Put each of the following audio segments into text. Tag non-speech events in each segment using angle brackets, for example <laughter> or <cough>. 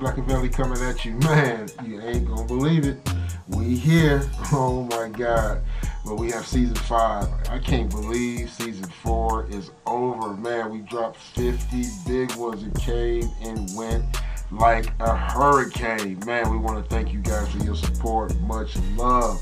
Blackavelli coming at you. Man, you ain't gonna believe it. We here. <laughs> Oh my God. But we have season five. I can't believe season four is over. Man, we dropped 50 big ones. It came and went like a hurricane. Man, we want to thank you guys for your support. Much love.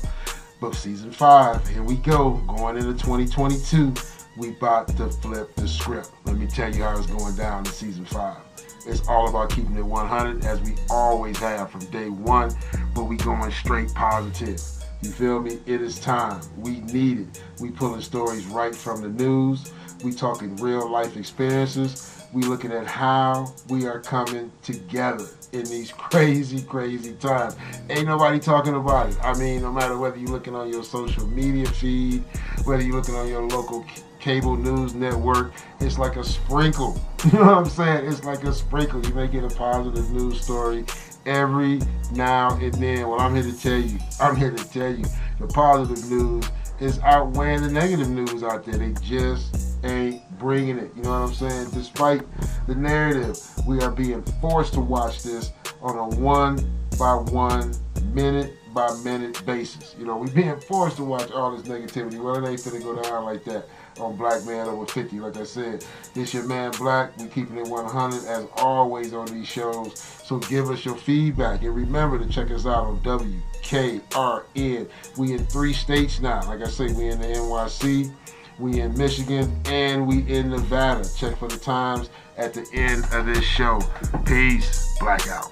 But season five, here we go. Going into 2022, we about to flip the script. Let me tell you how it's going down in season five. It's all about keeping it 100 as we always have from day one, but we going straight positive. You feel me? It is time. We need it. We pulling stories right from the news. We talking real life experiences. We looking at how we are coming together in these <laughs> crazy, crazy times. Ain't nobody talking about it. I mean, no matter whether you're looking on your social media feed, whether you're looking on your local cable news network, it's like a sprinkle. <laughs> You know what I'm saying? It's like a sprinkle. You may get a positive news story every now and then. Well, I'm here to tell you, I'm here to tell you, the positive news is outweighing the negative news out there. They just ain't bringing it. You know what I'm saying? Despite the narrative, we are being forced to watch this on a one by one, minute by minute basis. You know, we're being forced to watch all this negativity. Well, it ain't finna go down like that on Black Man Over 50. Like I said, this your man Black. We keeping it 100 as always on these shows. So give us your feedback and remember to check us out on WKRN. We in three states now. Like I say, we in the NYC, we in Michigan, and we in Nevada. Check for the times at the end of this show. Peace. Blackout.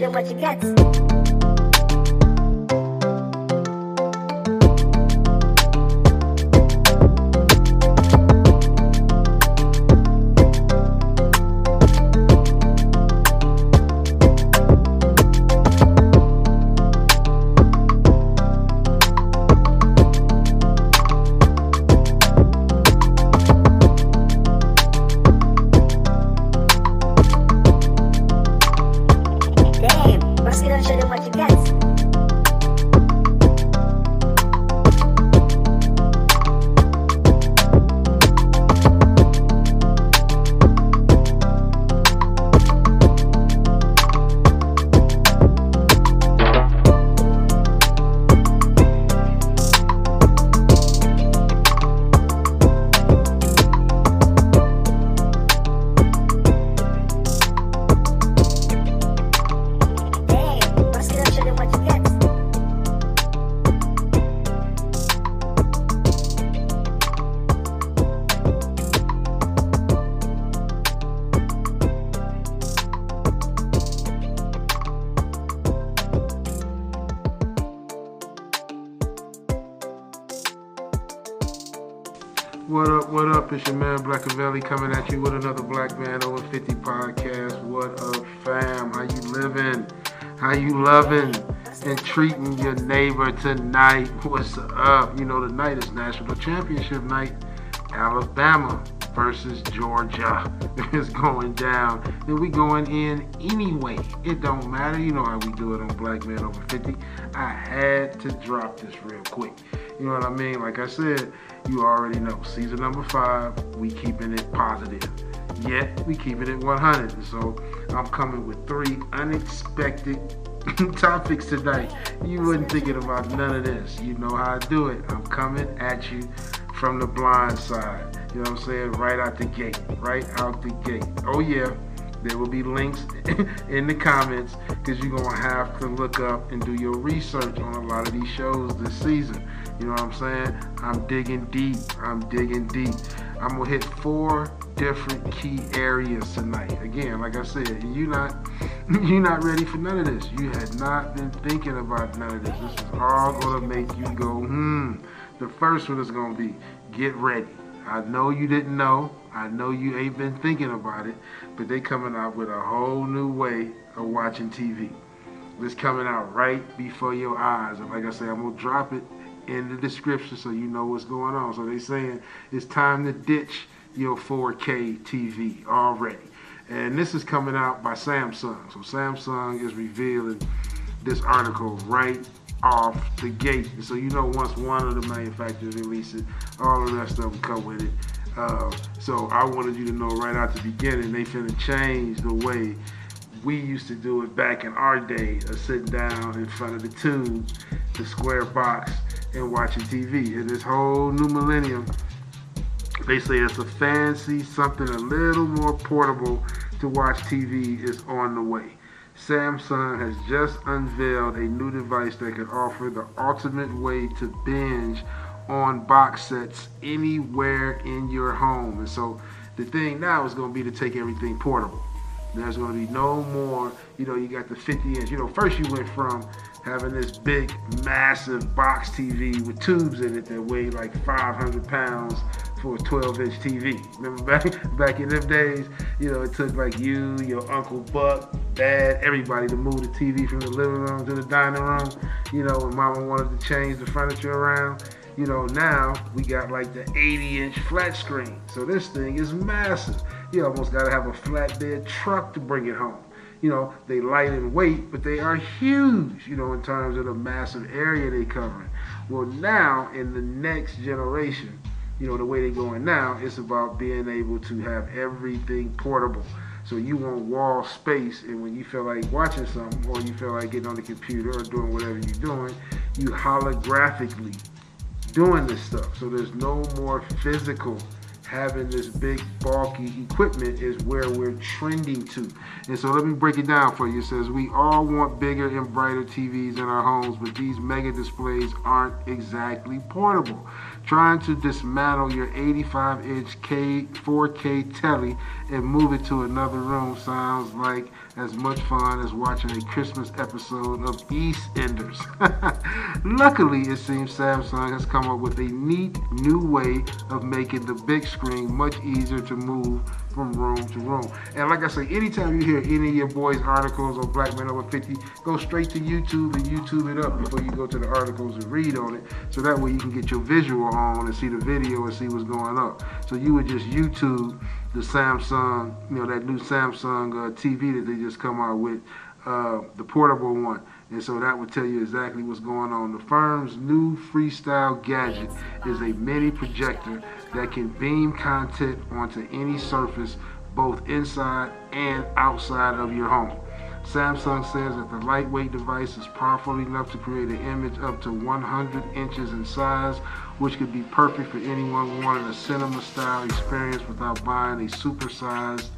Them what you got. It's your man Blackavelli coming at you with another Black Man Over 50 podcast. What up, fam? How you living? How you loving and treating your neighbor tonight? <laughs> What's up? You know, tonight is National Championship night. Alabama versus Georgia <laughs> is going down. And we going in anyway. It don't matter. You know how we do it on Black Man Over 50. I had to drop this real quick. You know what I mean? Like I said, you already know. Season number five, we keeping it positive. Yet we keeping it 100. So I'm coming with three unexpected <laughs> topics tonight. You wasn't thinking about none of this. You know how I do it. I'm coming at you from the blind side. You know what I'm saying? Right out the gate. Right out the gate. Oh yeah. There will be links <laughs> in the comments because you're going to have to look up and do your research on a lot of these shows this season. You know what I'm saying? I'm digging deep. I'm digging deep. I'm going to hit four different key areas tonight. Again, like I said, you not <laughs> you not ready for none of this. You had not been thinking about none of this. This is all to make you go, hmm. The first one is to be get ready. I know you didn't know. I know you ain't been thinking about it, but they coming out with a whole new way of watching TV. It's coming out right before your eyes. And like I said, I'm gonna drop it in the description so you know what's going on. So they saying it's time to ditch your 4K TV already. And this is coming out by Samsung. So Samsung is revealing this article right off the gate. So you know once one of the manufacturers release it, all of that stuff will come with it. Uh, so I wanted you to know right out the beginning, they finna change the way we used to do it back in our day of sitting down in front of the tube, the square box, and watching TV. In this whole new millennium, they say it's a fancy, something a little more portable to watch TV is on the way. Samsung has just unveiled a new device that can offer the ultimate way to binge on box sets anywhere in your home. And so the thing now is going to be to take everything portable. There's going to be no more, you know, you got the 50 inch. You know, first you went from having this big, massive box TV with tubes in it that weighed like 500 pounds for a 12 inch TV. Remember back <laughs> back in them days, you know, it took like you, your uncle Buck, dad, everybody to move the TV from the living room to the dining room. You know, when mama wanted to change the furniture around. You know, now we got like the 80 inch flat screen. So this thing is massive. You almost got to have a flatbed truck to bring it home. You know, they light in weight, but they are huge, you know, in terms of the massive area they cover. Well, now in the next generation, you know, the way they're going now, it's about being able to have everything portable. So you want wall space, and when you feel like watching something, or you feel like getting on the computer or doing whatever you're doing, you holographically doing this stuff. So there's no more physical having this big bulky equipment is where we're trending to. And so let me break it down for you. It says we all want bigger and brighter TVs in our homes, but these mega displays aren't exactly portable. Trying to dismantle your 85 inch K 4K telly and move it to another room sounds like as much fun as watching a Christmas episode of EastEnders. <laughs> Luckily, it seems Samsung has come up with a neat new way of making the big screen much easier to move from room to room. And like I say, anytime you hear any of your boys' articles or Black Men Over 50, go straight to YouTube and YouTube it up before you go to the articles and read on it. So that way you can get your visual on and see the video and see what's going up. So you would just YouTube the Samsung, you know, that new Samsung uh, TV that they just come out with, uh, the portable one. And so that would tell you exactly what's going on. The firm's new Freestyle gadget is a mini projector that can beam content onto any surface, both inside and outside of your home. Samsung says that the lightweight device is powerful enough to create an image up to 100 inches in size, which could be perfect for anyone wanting a cinema style experience without buying a supersized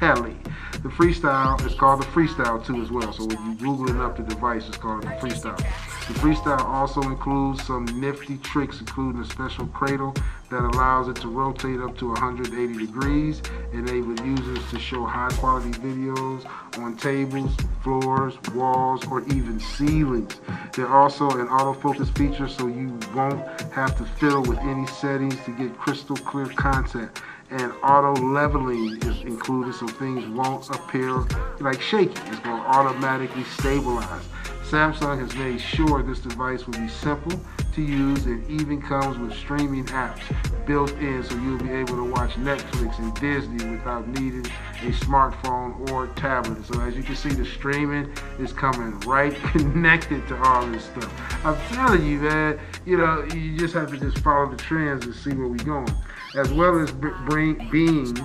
telly. The Freestyle is called the Freestyle 2 as well. So when you Googling up the device, it's called the Freestyle. The Freestyle also includes some nifty tricks, including a special cradle that allows it to rotate up to 180 degrees, enabling users to show high quality videos on tables, floors, walls, or even ceilings. There's also an autofocus feature so you won't have to fiddle with any settings to get crystal clear content and auto leveling is included so things won't appear like shaky. It's going to automatically stabilize. Samsung has made sure this device will be simple to use and even comes with streaming apps built in so you'll be able to watch Netflix and Disney without needing a smartphone or tablet. So as you can see, the streaming is coming right <laughs> connected to all this stuff. I'm telling you, man, you know, you just have to just follow the trends and see where we're going. As well as bring, being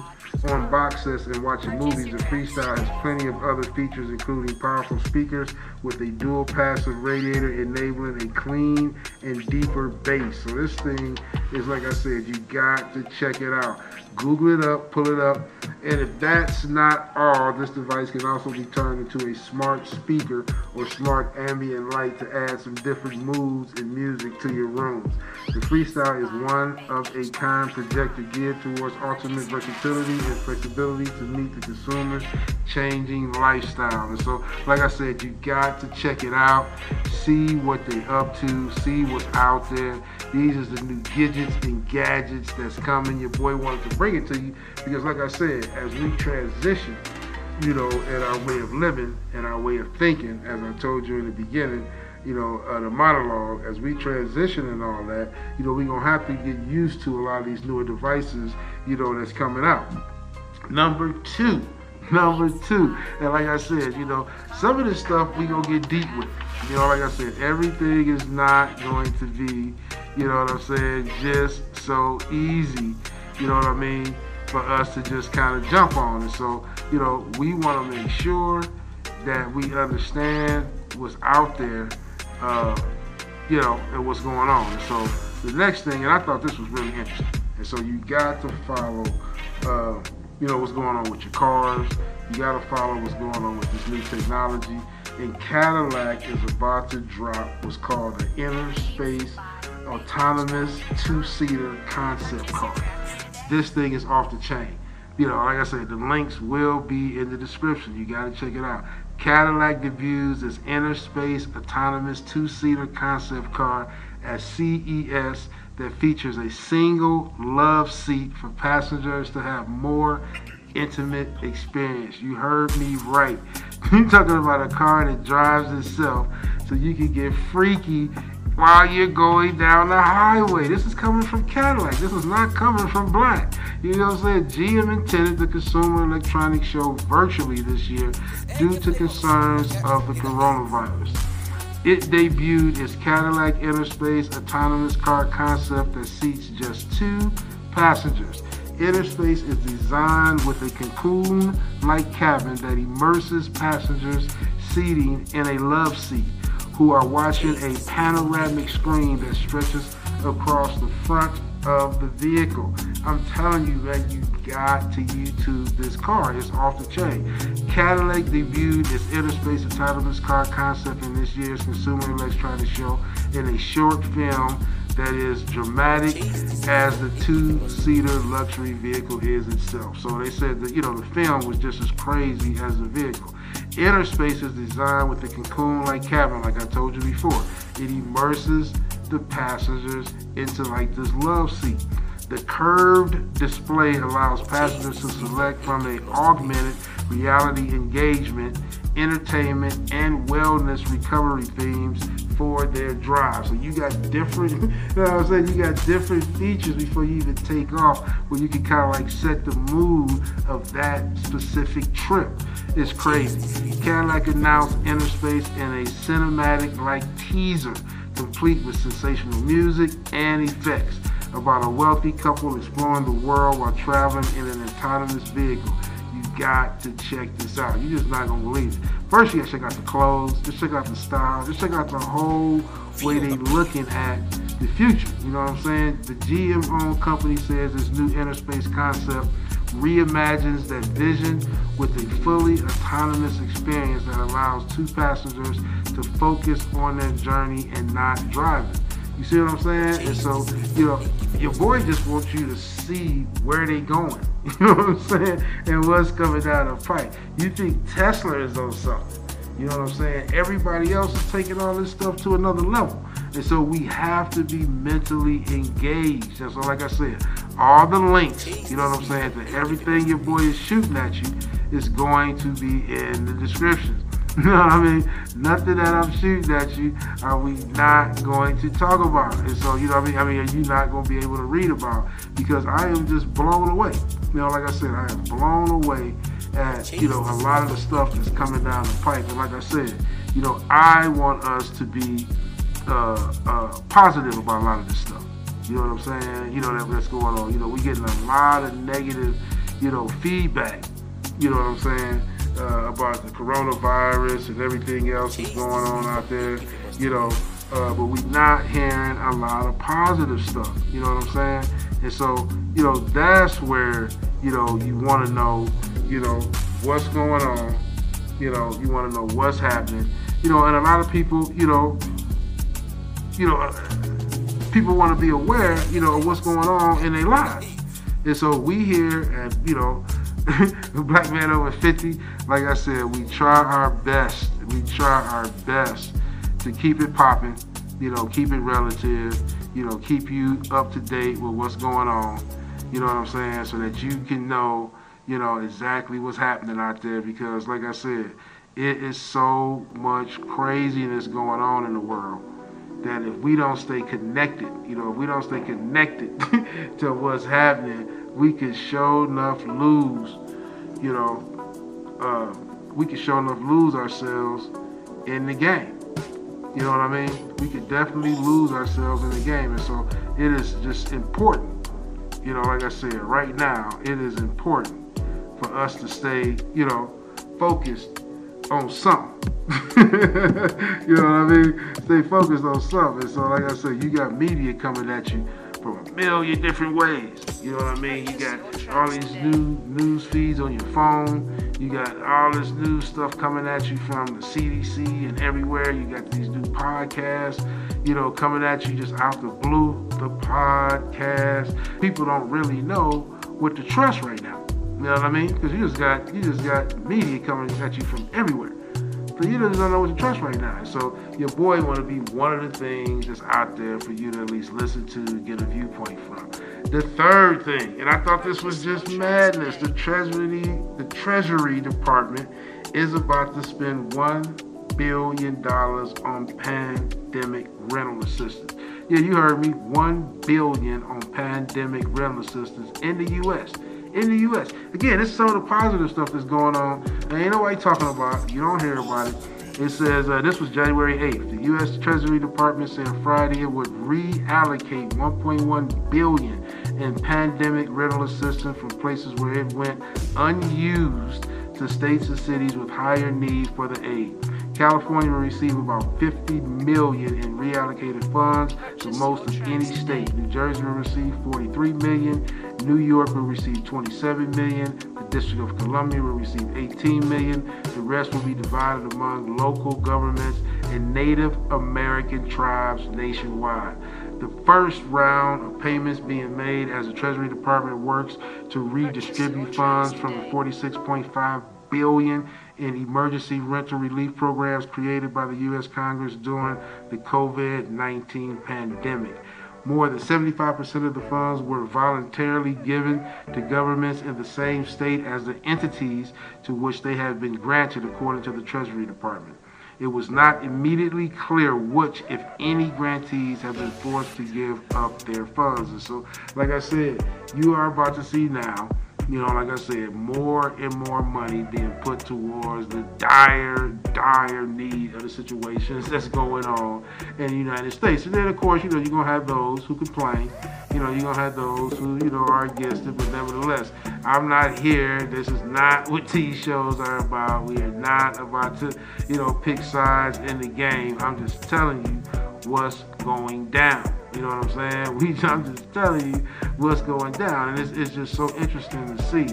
on box sets and watching movies, the Freestyle has plenty of other features, including powerful speakers with a dual passive radiator, enabling a clean and deeper bass. So this thing is, like I said, you got to check it out. Google it up, pull it up, and if that's not all, this device can also be turned into a smart speaker or smart ambient light to add some different moods and music to your rooms. The Freestyle is one of a kind projector geared towards ultimate versatility flexibility to meet the consumer's changing lifestyle. And so, like I said, you got to check it out, see what they're up to, see what's out there. These are the new gadgets and gadgets that's coming. Your boy wanted to bring it to you because, like I said, as we transition you know, in our way of living and our way of thinking, as I told you in the beginning, you know, uh, the monologue, as we transition and all that, you know, we're going to have to get used to a lot of these newer devices, you know, that's coming out. Number two, <laughs> number two, and like I said, you know, some of this stuff we to get deep with. You know, like I said, everything is not going to be, you know what I'm saying, just so easy, you know what I mean, for us to just kind of jump on. And so, you know, we want to make sure that we understand what's out there uh, you know, and what's going on. And so the next thing, and I thought this was really interesting. And so you got to follow, you know, what's going on with your cars. You got to follow what's going on with this new technology. And Cadillac is about to drop what's called the Inner Space Autonomous Two-Seater Concept Car. This thing is off the chain. You know, like I said, the links will be in the description. You got to check it out. Cadillac debuts its inner space autonomous two-seater concept car at CES that features a single love seat for passengers to have more intimate experience. You heard me right. <laughs> You're talking about a car that drives itself so you can get freaky while you're going down the highway. This is coming from Cadillac. This is not coming from Black. You know what I'm saying? GM intended the Consumer Electronics Show virtually this year due to concerns of the coronavirus. It debuted its Cadillac Innerspace autonomous car concept that seats just two passengers. Innerspace is designed with a cocoon-like cabin that immerses passengers seating in a love seat who are watching a panoramic screen that stretches across the front of the vehicle. I'm telling you, man, you got to YouTube this car. It's off the chain. Cadillac debuted its Innerspace autonomous car concept in this year's Consumer Electronics Show in a short film that is dramatic as the two-seater luxury vehicle is itself. So they said that, you know, the film was just as crazy as the vehicle. Innerspace is designed with a cocoon-like cabin, like I told you before. It immerses the passengers into like this love seat. The curved display allows passengers to select from a augmented reality engagement, entertainment, and wellness recovery themes for their drive. So you got different, <laughs> you know I'm saying? You got different features before you even take off where you can kind of like set the mood of that specific trip. It's crazy. Cadillac announced Innerspace in a cinematic-like teaser complete with sensational music and effects about a wealthy couple exploring the world while traveling in an autonomous vehicle. You got to check this out. You're just not gonna believe it. First, you gotta check out the clothes, just check out the style, just check out the whole way they looking at the future. You know what I'm saying? The GM-owned company says this new Innerspace concept reimagines that vision with a fully autonomous experience that allows two passengers to focus on their journey and not driving. You see what I'm saying? And so, you know, your boy just wants you to see where they going. <laughs> You know what I'm saying? And what's coming down the pipe. You think Tesla is on something. You know what I'm saying? Everybody else is taking all this stuff to another level. And so we have to be mentally engaged. And so, like I said, all the links, you know what I'm saying, to everything your boy is shooting at you is going to be in the description. <laughs> You know what I mean? Nothing that I'm shooting at you are we not going to talk about. And so, you know what I mean? I mean, are you not going to be able to read about? Because I am just blown away. You know, like I said, I am blown away at, you know, a lot of the stuff that's coming down the pipe. And like I said, you know, I want us to be uh, uh, positive about a lot of this stuff. You know what I'm saying? You know, that, that's going on. You know, we're getting a lot of negative, you know, feedback. You know what I'm saying? uh, about the coronavirus and everything else that's going on out there, you know. Uh, but we're not hearing a lot of positive stuff. You know what I'm saying? And so, you know, that's where you know you want to know, you know, what's going on. You know, you want to know what's happening. You know, and a lot of people, you know, you know, people want to be aware, you know, of what's going on in their lives. And so we here, and you know, <laughs> Black man over 50, like I said, we try our best. We try our best to keep it popping, you know, keep it relative, you know, keep you up to date with what's going on, you know what I'm saying, so that you can know, you know, exactly what's happening out there because, like I said, it is so much craziness going on in the world that if we don't stay connected, you know, if we don't stay connected <laughs> to what's happening, we could show enough lose, you know, uh, we could show enough lose ourselves in the game. You know what I mean? We could definitely lose ourselves in the game. And so it is just important, you know, like I said, right now, it is important for us to stay, you know, focused on something. <laughs> you know what I mean? Stay focused on something. So, like I said, you got media coming at you from a million different ways. You know what I mean? You got all these new news feeds on your phone. You got all this new stuff coming at you from the CDC and everywhere. You got these new podcasts, you know, coming at you just out the blue. The podcast. People don't really know what to trust right now. You know what I mean? Because you just got you just got media coming at you from everywhere. So you just don't know what to trust right now. So your boy want to be one of the things that's out there for you to at least listen to, get a viewpoint from. The third thing, and I thought this was just madness. The Treasury, the Treasury Department is about to spend one billion dollars on pandemic rental assistance. Yeah, you heard me. One billion on pandemic rental assistance in the U.S in the U.S. Again, this is some of the positive stuff that's going on. And ain't nobody talking about it. You don't hear about it. It says uh, this was January 8th. The U.S. Treasury Department said Friday it would reallocate 1.1 billion in pandemic rental assistance from places where it went unused to states and cities with higher need for the aid. California will receive about 50 million in reallocated funds, the most of any state. New Jersey will receive 43 million. New York will receive 27 million. The District of Columbia will receive 18 million. The rest will be divided among local governments and Native American tribes nationwide. The first round of payments being made as the Treasury Department works to redistribute funds from the 46.5 billion in emergency rental relief programs created by the U.S. Congress during the COVID-19 pandemic. More than 75% of the funds were voluntarily given to governments in the same state as the entities to which they have been granted, according to the Treasury Department. It was not immediately clear which, if any, grantees have been forced to give up their funds. And so, like I said, you are about to see now you know, like I said, more and more money being put towards the dire, dire need of the situations <laughs> that's going on in the United States. And then, of course, you know, you're going to have those who complain. You know, you're going to have those who, you know, are against it. But nevertheless, I'm not here. This is not <laughs> what these shows are about. We are not about to, you know, pick sides in the game. I'm just telling you what's going down. You know what I'm saying? We, <laughs> I'm just telling you what's going down, and it's, it's just so interesting to see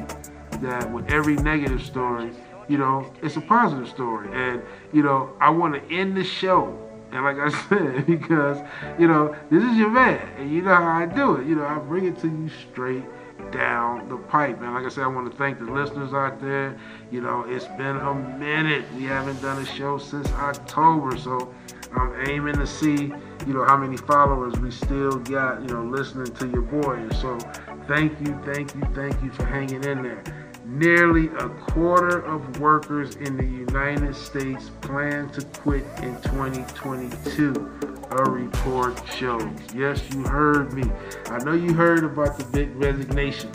that with every negative story, you know, it's a positive story. And you know, I want to end the show, and like I <laughs> said, because you know, this is your man, and you know how I do it. You know, I bring it to you straight down the pipe. And like I said, I want to thank the listeners out there. You know, it's been a minute. We haven't done a show since October, so I'm aiming to see, you know, how many followers we still got, you know, listening to your boy. And so thank you, thank you, thank you for hanging in there. Nearly a quarter of workers in the United States plan to quit in 2022 a report shows. Yes, you heard me. I know you heard about the big resignation.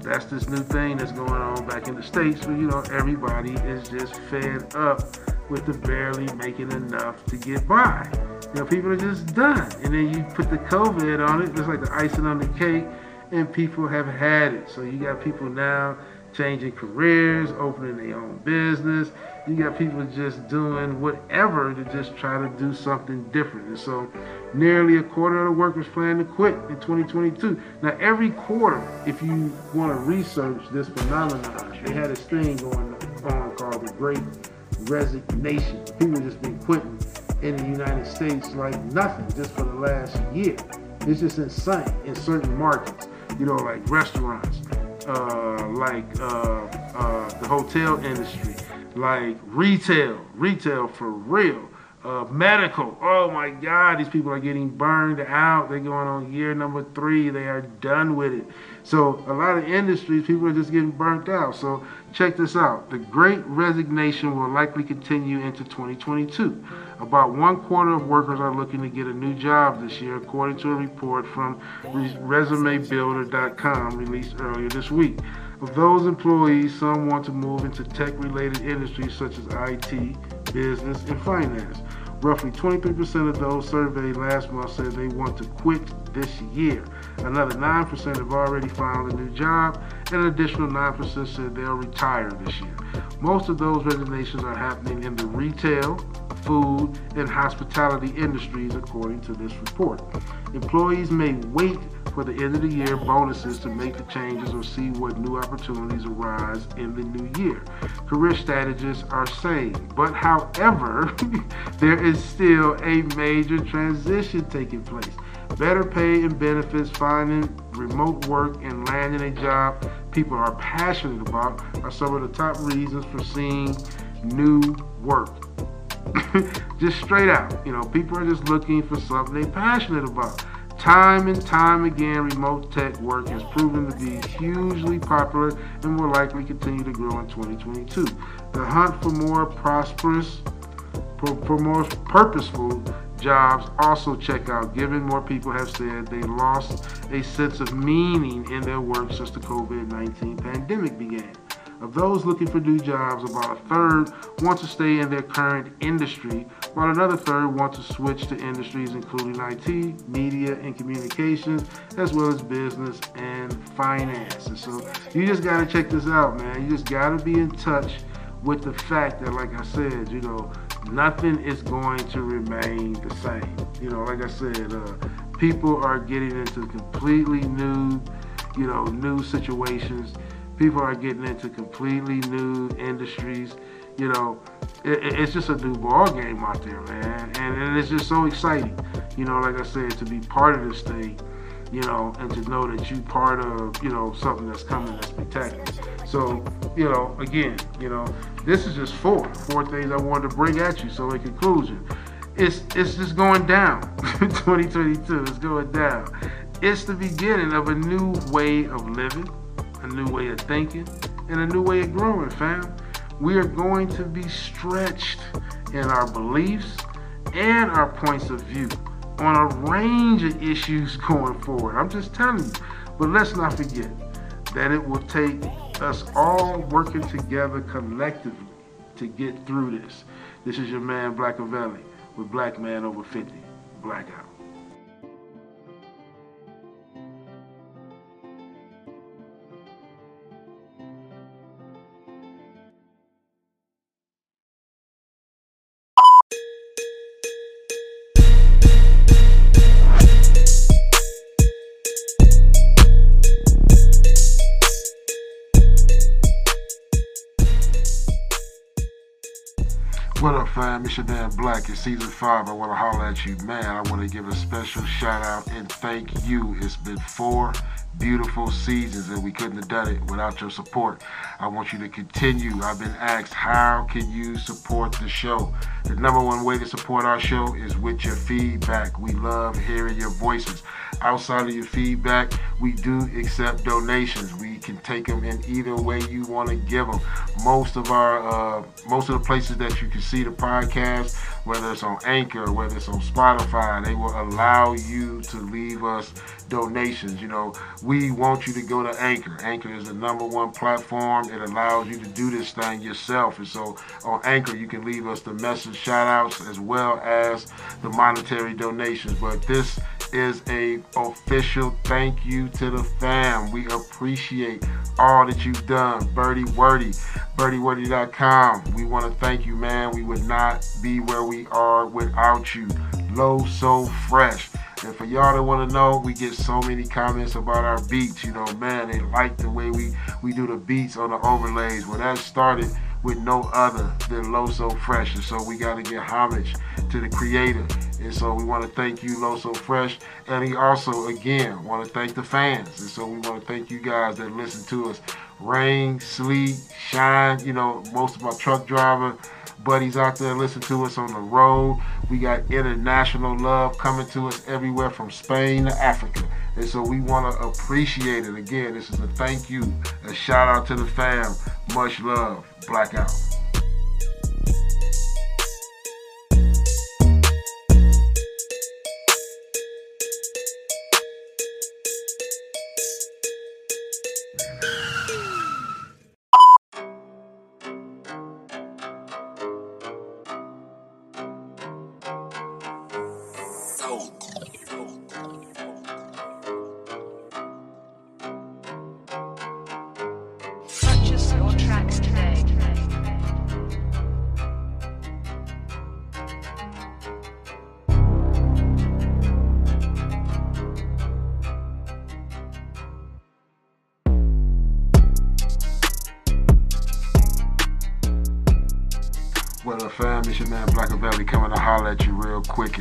That's this new thing that's going on back in the States where, you know, everybody is just fed up with the barely making enough to get by. You know, people are just done. And then you put the COVID on it, just like the icing on the cake, and people have had it. So you got people now changing careers, opening their own business. You got people just doing whatever to just try to do something different. And so nearly a quarter of the workers plan to quit in 2022. Now, every quarter, if you want to research this phenomenon, they had this thing going on called the Great Resignation. People just been quitting in the United States like nothing just for the last year. It's just insane in certain markets, you know, like restaurants, uh, like uh, uh, the hotel industry, like retail, retail for real. Uh, medical. Oh my God, these people are getting burned out. They're going on year number three. They are done with it. So a lot of industries, people are just getting burnt out. So check this out. The great resignation will likely continue into 2022. About one quarter of workers are looking to get a new job this year, according to a report from ResumeBuilder.com released earlier this week. Of those employees, some want to move into tech-related industries such as IT, business, and finance. Roughly 23% of those surveyed last month said they want to quit this year. Another 9% have already found a new job, and an additional 9% said they'll retire this year. Most of those resignations are happening in the retail, food, and hospitality industries, according to this report. Employees may wait for the end of the year bonuses to make the changes or see what new opportunities arise in the new year. Career strategists are saying, but however, <laughs> there is still a major transition taking place. Better pay and benefits, finding remote work, and landing a job people are passionate about are some of the top reasons for seeing new work. <laughs> just straight out, you know, people are just looking for something they're passionate about. Time and time again, remote tech work has proven to be hugely popular and will likely continue to grow in 2022. The hunt for more prosperous, for, more purposeful jobs also check out, given more people have said they lost a sense of meaning in their work since the COVID 19 pandemic began. Of those looking for new jobs, about a third want to stay in their current industry, while another third want to switch to industries including IT, media, and communications, as well as business and finance. And so you just got to check this out, man. You just got to be in touch with the fact that, like I said, you know, nothing is going to remain the same. You know, like I said, uh, people are getting into completely new, you know, new situations People are getting into completely new industries. You know, it, it's just a new ball game out there, man, and, and it's just so exciting. You know, like I said, to be part of this thing you know, and to know that you part of, you know, something that's coming that's spectacular. So, you know, again, you know, this is just four, four things I wanted to bring at you. So in conclusion, it's it's just going down. <laughs> 2022 is going down. It's the beginning of a new way of living a new way of thinking, and a new way of growing, fam. We are going to be stretched in our beliefs and our points of view on a range of issues <laughs> going forward. I'm just telling you. But let's not forget that it will take us all working together collectively to get through this. This is your man, Black Blackavelli, with Black Man Over 50. Blackout. Fam? It's your damn Black. It's season five. I want to holler at you, man. I want to give a special shout out and thank you. It's been four beautiful seasons and we couldn't have done it without your support. I want you to continue. I've been asked, how can you support the show? The number one way to support our show is with your feedback. We love hearing your voices. Outside of your feedback, we do accept donations. We can take them in either way you want to give them. Most of our, uh, most of the places that you can see the podcast, whether it's on Anchor, whether it's on Spotify, they will allow you to leave us donations. You know, we want you to go to Anchor. Anchor is the number one platform. It allows you to do this thing yourself. And so on Anchor, you can leave us the message shout outs as well as the monetary donations. But this is a official thank you to the fam. We appreciate all that you've done. Birdie Wordy, birdiewordy.com. We want to thank you, man. We would not be where we are without you. Low So Fresh. And for y'all that want to know, we get so many comments about our beats. You know, man, they like the way we, we do the beats on the overlays. Well, that started with no other than Low So Fresh. And so we got to get homage to the creator. And so we want to thank you, Low So Fresh. And he also, again, want to thank the fans. And so we want to thank you guys that listen to us. Rain, sleet, shine, you know, most of my truck driver buddies out there listen to us on the road. We got international love coming to us everywhere from Spain to Africa. And so we want to appreciate it. Again, this is a thank you, a shout out to the fam. Much love. Blackout.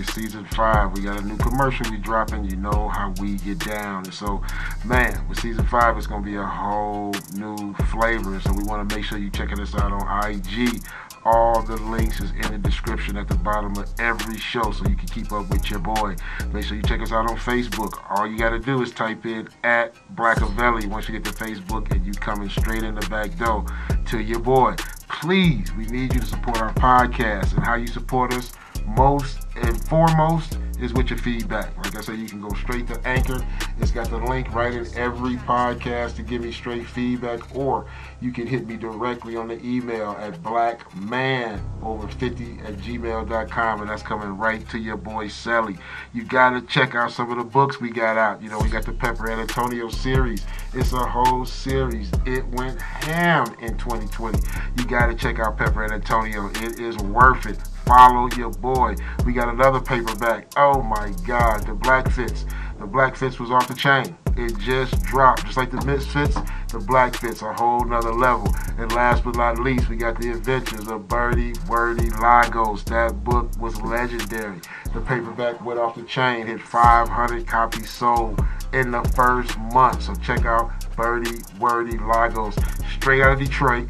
Season five. We got a new commercial we dropping. You know how we get down. And so, man, with season five, it's going to be a whole new flavor. So we want to make sure you checking us out on IG. All the links is in the description at the bottom of every show so you can keep up with your boy. Make sure you check us out on Facebook. All you got to do is type in at Blackavelli once you get to Facebook and you coming straight in the back door to your boy. Please, we need you to support our podcast and how you support us most foremost is with your feedback. Like I said, you can go straight to Anchor. It's got the link right in every podcast to give me straight feedback, or you can hit me directly on the email at blackmanover50 at gmail.com, and that's coming right to your boy Sally. You got to check out some of the books we got out. You know, we got the Pepper Antonio series. It's a whole series. It went ham in 2020. You got to check out Pepper Antonio. It is worth it follow your boy. We got another paperback. Oh my God, the Black Fits. The Black Fits was off the chain. It just dropped. Just like the Misfits, the Black Fits a whole nother level. And last but not least, we got the adventures of Birdie, Wordy, Lagos. That book was legendary. The paperback went off the chain, hit 500 copies sold in the first month. So check out Birdie, Wordy, Lagos. Straight out of Detroit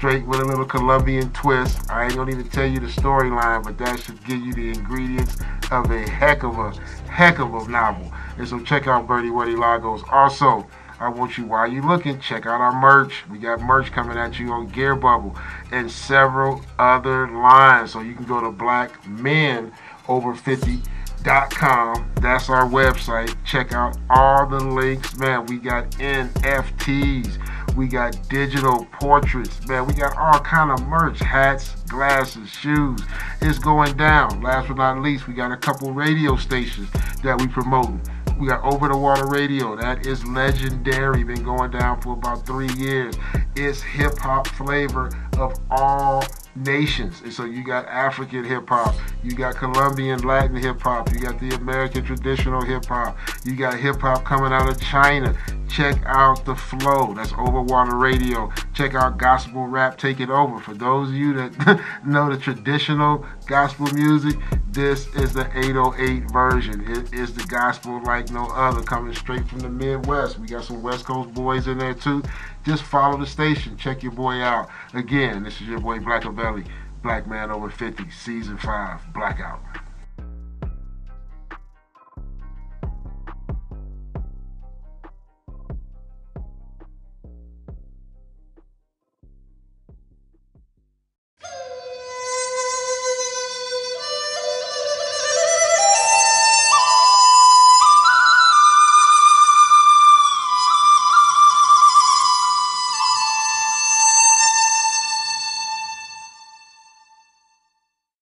straight with a little Colombian twist. I ain't gonna even tell you the storyline, but that should give you the ingredients of a heck of a heck of a novel. And so check out Birdie Wordy Lagos. Also, I want you while you looking, check out our merch. We got merch coming at you on Gear Bubble and several other lines. So you can go to Black Men Over 50 com. That's our website. Check out all the links. Man, we got NFTs. We got digital portraits. Man, we got all kind of merch. Hats, glasses, shoes. It's going down. Last but not least, we got a couple radio stations that we promoting. We got Over the Water Radio. That is legendary. Been going down for about three years. It's hip hop flavor of all nations. And so you got African hip hop, you got Colombian Latin hip hop, you got the American traditional hip hop, you got hip hop coming out of China. Check out the flow. That's Overwater Radio. Check out Gospel Rap Take It Over. For those of you that <laughs> know the traditional gospel music, this is the 808 version. It is the gospel like no other, coming straight from the Midwest. We got some West Coast boys in there too. Just follow the station. Check your boy out. Again, this is your boy Black Belly, Black Man Over 50, Season 5, Blackout.